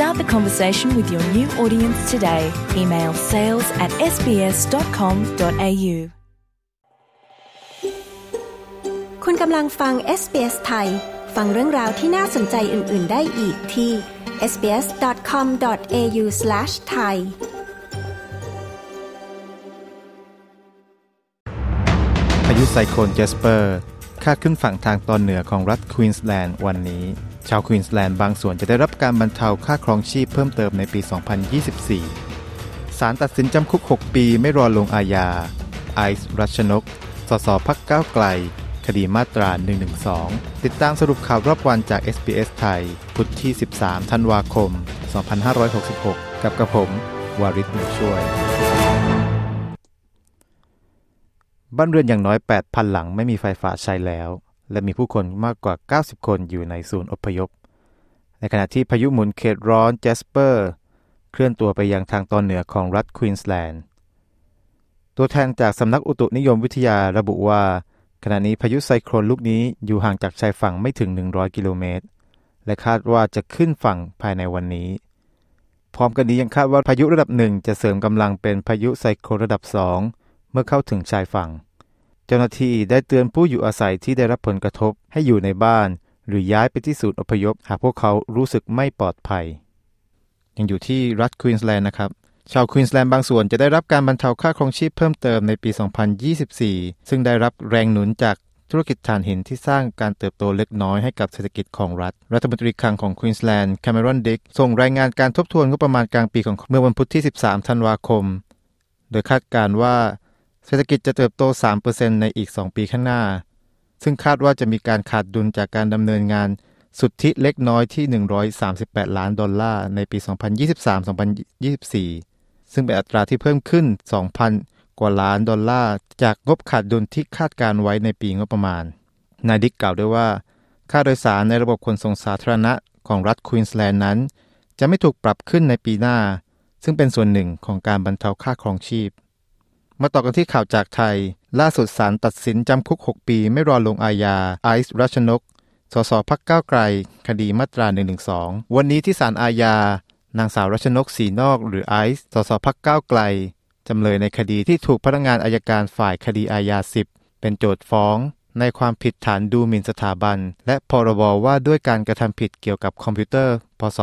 Start the conversation with your new audience today. Email sales at sbs.com.au. คุณกำลังฟัง SBS ไทย ฟังเรื่องราวที่น่าสนใจอื่น ๆ ได้อีกที่ sbs.com.au/thai พายุไซโคลนเจสเปอร์คาดขึ้นฝั่งทางตอนเหนือของรัฐควีนส์แลนด์วันนี้ ชาวควีนส์แลนด์บางส่วนจะได้รับการบรรเทาค่าครองชีพเพิ่มเติมในปี 2024 ศาลตัดสินจำคุก 6 ปีไม่รอลงอาญา ไอซ์รัชนก สสพักก้าวไกล คดีมาตรา 112 ติดตามสรุปข่าวรอบวันจาก SBS ไทย พุธที่ 13 ธันวาคม 2566 กับกระผม วาริศมุช่วย บ้านเรือนอย่างน้อย 8,000 หลังไม่มีไฟฟ้าใช้แล้ว และมีผู้คนมากกว่า 90 คนอยู่ในศูนย์อพยพ ในขณะที่พายุหมุนเขตร้อนเจสเปอร์ เคลื่อนตัวไปยังทางตอนเหนือของรัฐควีนสแลนด์ ตัวแทนจากสำนักอุตุนิยมวิทยาระบุว่า ขณะนี้พายุไซโคลนลูกนี้อยู่ห่างจากชายฝั่งไม่ถึง 100 กิโลเมตร และคาดว่าจะขึ้นฝั่งภายในวันนี้ พร้อมกันนี้ยังคาดว่าพายุระดับหนึ่งจะเสริมกำลังเป็นพายุไซโคลนระดับ2เมื่อเข้าถึงชายฝั่ง เจ้าหน้าที่ได้เตือนผู้อยู่อาศัยที่ได้รับผลกระทบให้อยู่ในบ้าน หรือย้ายไปที่ศูนย์อพยพ หากพวกเขารู้สึกไม่ปลอดภัย ยังอยู่ที่รัฐควีนส์แลนด์นะครับชาวควีนส์แลนด์บางส่วนจะได้รับการบรรเทาค่าครองชีพเพิ่มเติมในปี 2024 ซึ่งได้รับแรงหนุนจากธุรกิจถ่านหินที่สร้างการเติบโตเล็กน้อยให้กับเศรษฐกิจของรัฐ รัฐมนตรีคลังของควีนส์แลนด์แคมเมรอนดิกส่งรายงานการทบทวนงบประมาณกลางปีของเมื่อวันพุธที่ 13 ธันวาคม โดยคาดการณ์ว่า เศรษฐกิจจะเติบโต 3%ในอีก 2 ปีข้างหน้า ซึ่งคาดว่าจะมีการขาดดุลจากการดำเนินงานสุทธิเล็กน้อยที่ 138 ล้านดอลลาร์ในปี 2023-2024 ซึ่งเป็นอัตราที่เพิ่มขึ้น 2,000 กว่าล้านดอลลาร์ จากงบขาดดุลที่คาดการไว้ในปีงบประมาณ นายดิกกล่าวด้วยว่า ค่าโดยสารในระบบขนส่งสาธารณะของรัฐควีนส์แลนด์นั้น จะไม่ถูกปรับขึ้นในปีหน้า ซึ่งเป็นส่วนหนึ่งของการบรรเทาค่าครองชีพ มาต่อกันที่ข่าวจากไทย ล่าสุดศาลตัดสินจำคุก 6 ปีไม่รอลงอาญาไอซ์รัชนก สสพักก้าวไกล คดีมาตรา 112 วันนี้ที่ศาลอาญา นางสาวรัชนกสีนอกหรือไอซ์สสพักก้าวไกล จำเลยในคดีที่ถูกพนักงานอายการฝ่ายคดีอาญา 10 เป็นโจทฟ้อง ในความผิดฐานดูหมิ่นสถาบัน และพรบว่าด้วยการกระทำผิดเกี่ยวกับคอมพิวเตอร์ พศ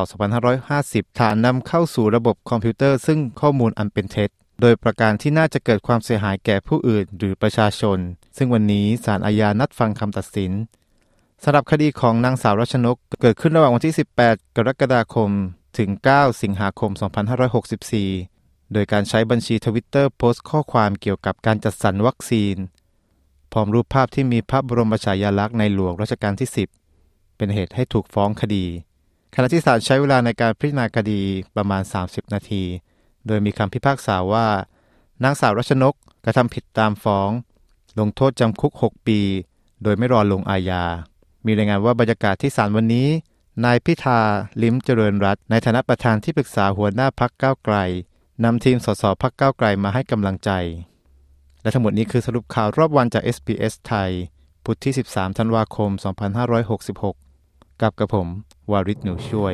2550 ฐานนำเข้าสู่ระบบคอมพิวเตอร์ซึ่งข้อมูลอันเป็นเท็จ โดยประการที่น่าจะเกิดความเสียหายแก่ผู้อื่นหรือประชาชน ซึ่งวันนี้ศาลอาญานัดฟังคำตัดสินสำหรับคดีของนางสาวรัชนกเกิดขึ้นระหว่างวันที่ 18 กรกฎาคม ถึง 9 สิงหาคม 2564 โดยการใช้บัญชีทวิตเตอร์โพสต์ข้อความเกี่ยวกับการจัดสรรวัคซีน พร้อมรูปภาพที่มีพระบรมฉายาลักษณ์ในหลวงรัชกาลที่ 10 เป็นเหตุให้ถูกฟ้องคดี ขณะที่ศาลใช้เวลาในการพิจารณาคดีประมาณ 30 นาที โดยมีคำพิพากษาว่า นางสาวรัชนกกระทำผิดตามฟ้อง ลงโทษจำคุก 6 ปี โดยไม่รอลงอาญา มีรายงานว่าบรรยากาศที่ศาลวันนี้ นายพิธาลิ้มเจริญรัตในฐานะประธานที่ปรึกษาหัวหน้าพักก้าวไกลนำทีมสสพักก้าวไกลมาให้กำลังใจ และทั้งหมดนี้คือสรุปข่าวรอบวันจาก SBS ไทย พุธที่ 13 ธันวาคม 2566 กับกระผม วาริศหนูช่วย